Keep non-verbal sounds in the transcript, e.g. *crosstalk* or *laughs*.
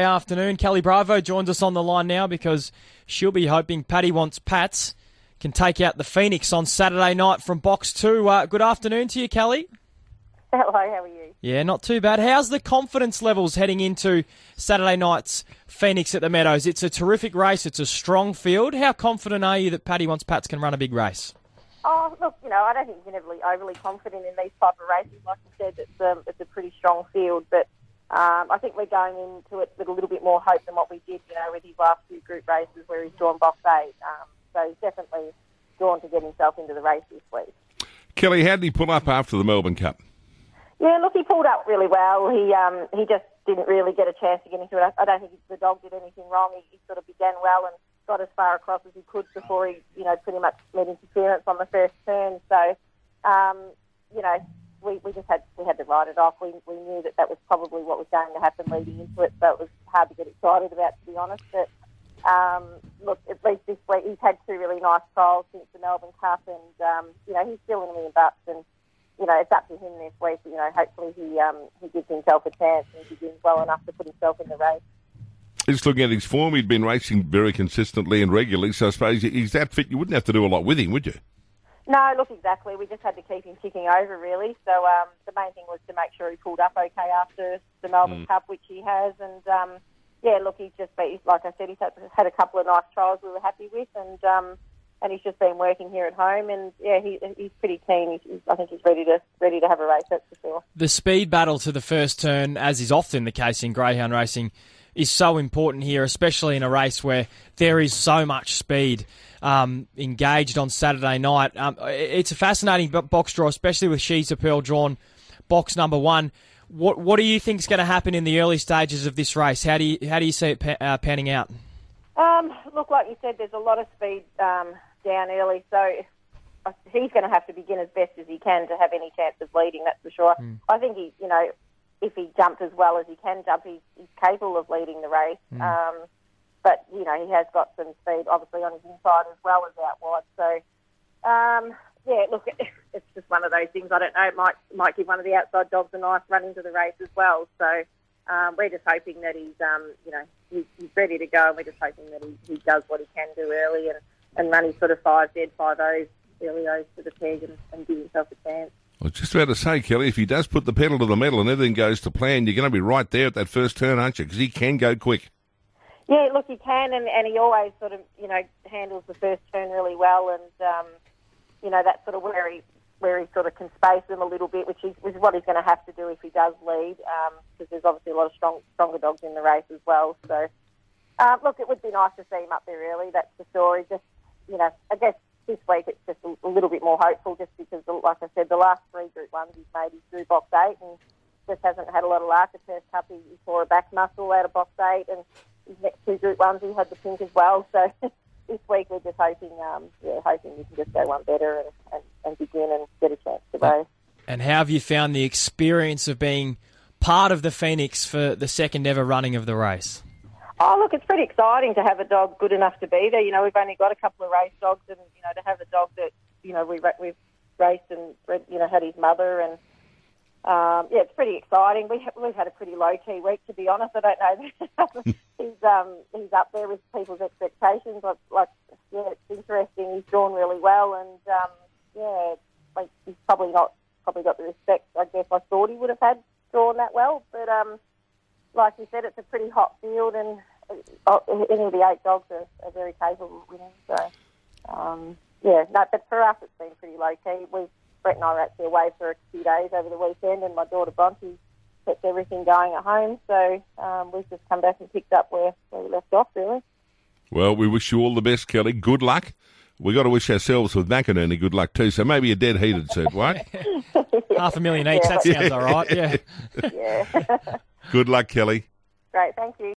afternoon. Kelly Bravo joins us on the line now because she'll be hoping Paddy Wants Pats can take out the Phoenix on Saturday night from box two. Uh, good afternoon to you, Kelly. Hello, how are you? Yeah, not too bad. How's the confidence levels heading into Saturday night's Phoenix at the Meadows? It's a terrific race. It's a strong field. How confident are you that Paddy Wants Pats can run a big race? Oh, look, you know, I don't think you can ever be overly confident in these type of races. Like you said, it's, um, it's a pretty strong field, but um, I think we're going into it with a little bit more hope than what we did, you know, with his last few group races where he's drawn box eight. Um, so he's definitely drawn to get himself into the race this week. Kelly, how did he pull up after the Melbourne Cup? Yeah, look, he pulled up really well. He um, he just didn't really get a chance to get into it. I, I don't think the dog did anything wrong. He, he sort of began well and got as far across as he could before he, you know, pretty much met interference on the first turn. So, um, you know, we, we just had we had to write it off. We, we knew that that was probably what was going to happen leading into it, so it was hard to get excited about, to be honest. But um, look, at least this week he's had two really nice trials since the Melbourne Cup, and um, you know he's still in million bucks, and you know it's up to him this week. You know, hopefully he um, he gives himself a chance and he begins well enough to put himself in the race. Just looking at his form, he'd been racing very consistently and regularly, so I suppose he's that fit. You wouldn't have to do a lot with him, would you? No, look, exactly. We just had to keep him ticking over, really. So um, the main thing was to make sure he pulled up okay after the Melbourne mm. Cup, which he has. And um, yeah, look, he's just been, like I said, he's had, had a couple of nice trials we were happy with, and um, and he's just been working here at home. And yeah, he, he's pretty keen. He's, I think he's ready to ready to have a race. That's for sure. The speed battle to the first turn, as is often the case in greyhound racing is so important here, especially in a race where there is so much speed um, engaged on Saturday night. Um, it's a fascinating box draw, especially with She's a Pearl drawn box number one. What what do you think is going to happen in the early stages of this race? How do you how do you see it pa- uh, panning out? Um, look, like you said, there's a lot of speed um, down early, so he's going to have to begin as best as he can to have any chance of leading. That's for sure. Mm. I think he, you know, if he jumped as well as he can jump, he's, he's capable of leading the race. Mm. Um, but you know, he has got some speed, obviously, on his inside as well as out wide. So, um, yeah, look, *laughs* it's just one of those things. I don't know. It might might give one of the outside dogs a nice run into the race as well. So. Um, we're just hoping that he's, um, you know, he's, he's, ready to go, and we're just hoping that he, he does what he can do early and, and run his sort of five dead five O's, early O's to the peg and, and give himself a chance. I was just about to say, Kelly, if he does put the pedal to the metal and everything goes to plan, you're going to be right there at that first turn, aren't you? Because he can go quick. Yeah, look, he can, and, and he always sort of, you know, handles the first turn really well, and um, you know that's sort of where he where he sort of can space them a little bit, which is, which is what he's going to have to do if he does lead, because um, there's obviously a lot of strong stronger dogs in the race as well. So, uh, look, it would be nice to see him up there early. That's the story. Just, you know, I guess this week it's just a, little bit more hopeful, just because, like I said, the last three Group Ones he's made he's through box eight and just hasn't had a lot of luck. The first cup he, he tore a back muscle out of box eight, and his next two Group Ones he had the pink as well. So *laughs* this week we're just hoping, um, yeah, hoping we can just go one better and, and, and begin and get a chance to go. And how have you found the experience of being part of the Phoenix for the second ever running of the race? Oh, look, it's pretty exciting to have a dog good enough to be there. You know, we've only got a couple of race dogs, and you know, to have a dog that you know we we've raced and you know had his mother, and um, yeah, it's pretty exciting. We we've had a pretty low key week, to be honest. I don't know. *laughs* he's um he's up there with people's expectations. Like, like yeah, it's interesting. He's drawn really well, and um, yeah, like he's probably not probably got the respect I guess I thought he would have had drawn that well, but um like you said, it's a pretty hot field, and any of the eight dogs are, are very capable of winning. So, um, yeah, no, but for us, it's been pretty low key. We, Brett and I were actually away for a few days over the weekend, and my daughter Bronte kept everything going at home. So um, we've just come back and picked up where, where we left off, really. Well, we wish you all the best, Kelly. Good luck. We've got to wish ourselves with McInerney good luck too. So maybe a dead heated suit, right? *laughs* Half a million each. *laughs* Yeah. That sounds all right. Yeah. *laughs* yeah. Good luck, Kelly. Great. Thank you.